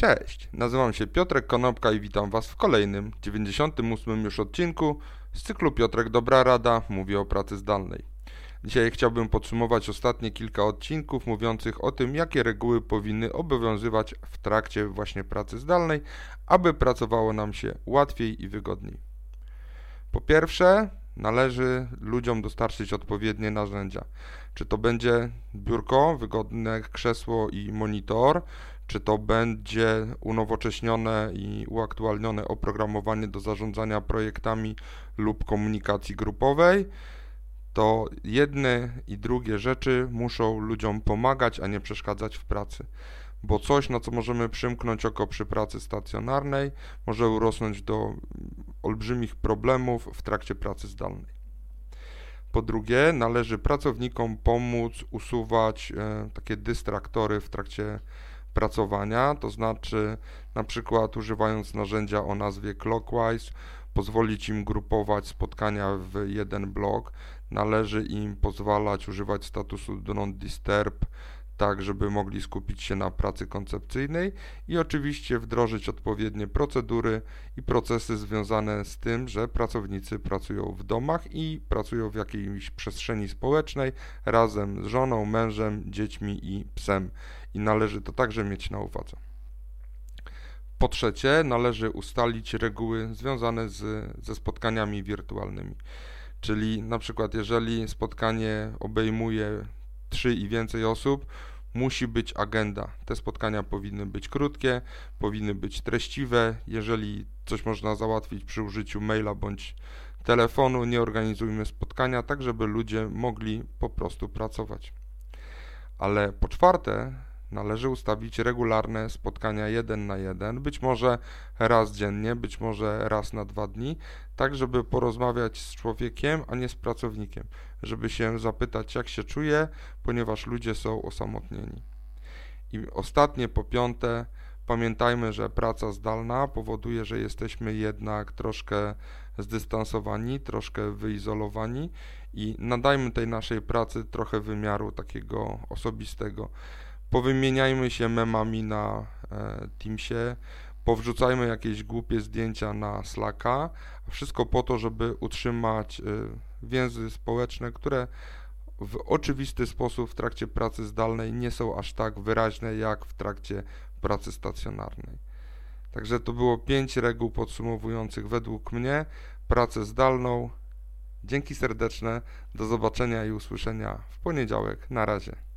Cześć, nazywam się Piotrek Konopka i witam Was w kolejnym, 98 już odcinku z cyklu Piotrek Dobra Rada mówi o pracy zdalnej. Dzisiaj chciałbym podsumować ostatnie kilka odcinków mówiących o tym, jakie reguły powinny obowiązywać w trakcie właśnie pracy zdalnej, aby pracowało nam się łatwiej i wygodniej. Po pierwsze, należy ludziom dostarczyć odpowiednie narzędzia. Czy to będzie biurko, wygodne krzesło i monitor, czy to będzie unowocześnione i uaktualnione oprogramowanie do zarządzania projektami lub komunikacji grupowej, to jedne i drugie rzeczy muszą ludziom pomagać, a nie przeszkadzać w pracy. Bo coś, na co możemy przymknąć oko przy pracy stacjonarnej, może urosnąć do olbrzymich problemów w trakcie pracy zdalnej. Po drugie, należy pracownikom pomóc usuwać e, takie dystraktory w trakcie pracowania, to znaczy na przykład używając narzędzia o nazwie Clockwise, pozwolić im grupować spotkania w jeden blok, należy im pozwalać używać statusu Do Not Disturb, tak żeby mogli skupić się na pracy koncepcyjnej i oczywiście wdrożyć odpowiednie procedury i procesy związane z tym, że pracownicy pracują w domach i pracują w jakiejś przestrzeni społecznej razem z żoną, mężem, dziećmi i psem i należy to także mieć na uwadze. Po trzecie, należy ustalić reguły związane z, ze spotkaniami wirtualnymi. Czyli na przykład, jeżeli spotkanie obejmuje trzy i więcej osób, musi być agenda. Te spotkania powinny być krótkie, powinny być treściwe. Jeżeli coś można załatwić przy użyciu maila bądź telefonu, nie organizujmy spotkania, tak żeby ludzie mogli po prostu pracować. Ale po czwarte, należy ustawić regularne spotkania jeden na jeden, być może raz dziennie, być może raz na dwa dni, tak żeby porozmawiać z człowiekiem, a nie z pracownikiem, żeby się zapytać jak się czuje, ponieważ ludzie są osamotnieni. I ostatnie, po piąte, pamiętajmy, że praca zdalna powoduje, że jesteśmy jednak troszkę zdystansowani, troszkę wyizolowani i nadajmy tej naszej pracy trochę wymiaru takiego osobistego powymieniajmy się memami na e, Teamsie, powrzucajmy jakieś głupie zdjęcia na Slacka, wszystko po to, żeby utrzymać e, więzy społeczne, które w oczywisty sposób w trakcie pracy zdalnej nie są aż tak wyraźne jak w trakcie pracy stacjonarnej. Także to było pięć reguł podsumowujących według mnie pracę zdalną. Dzięki serdeczne, do zobaczenia i usłyszenia w poniedziałek. Na razie.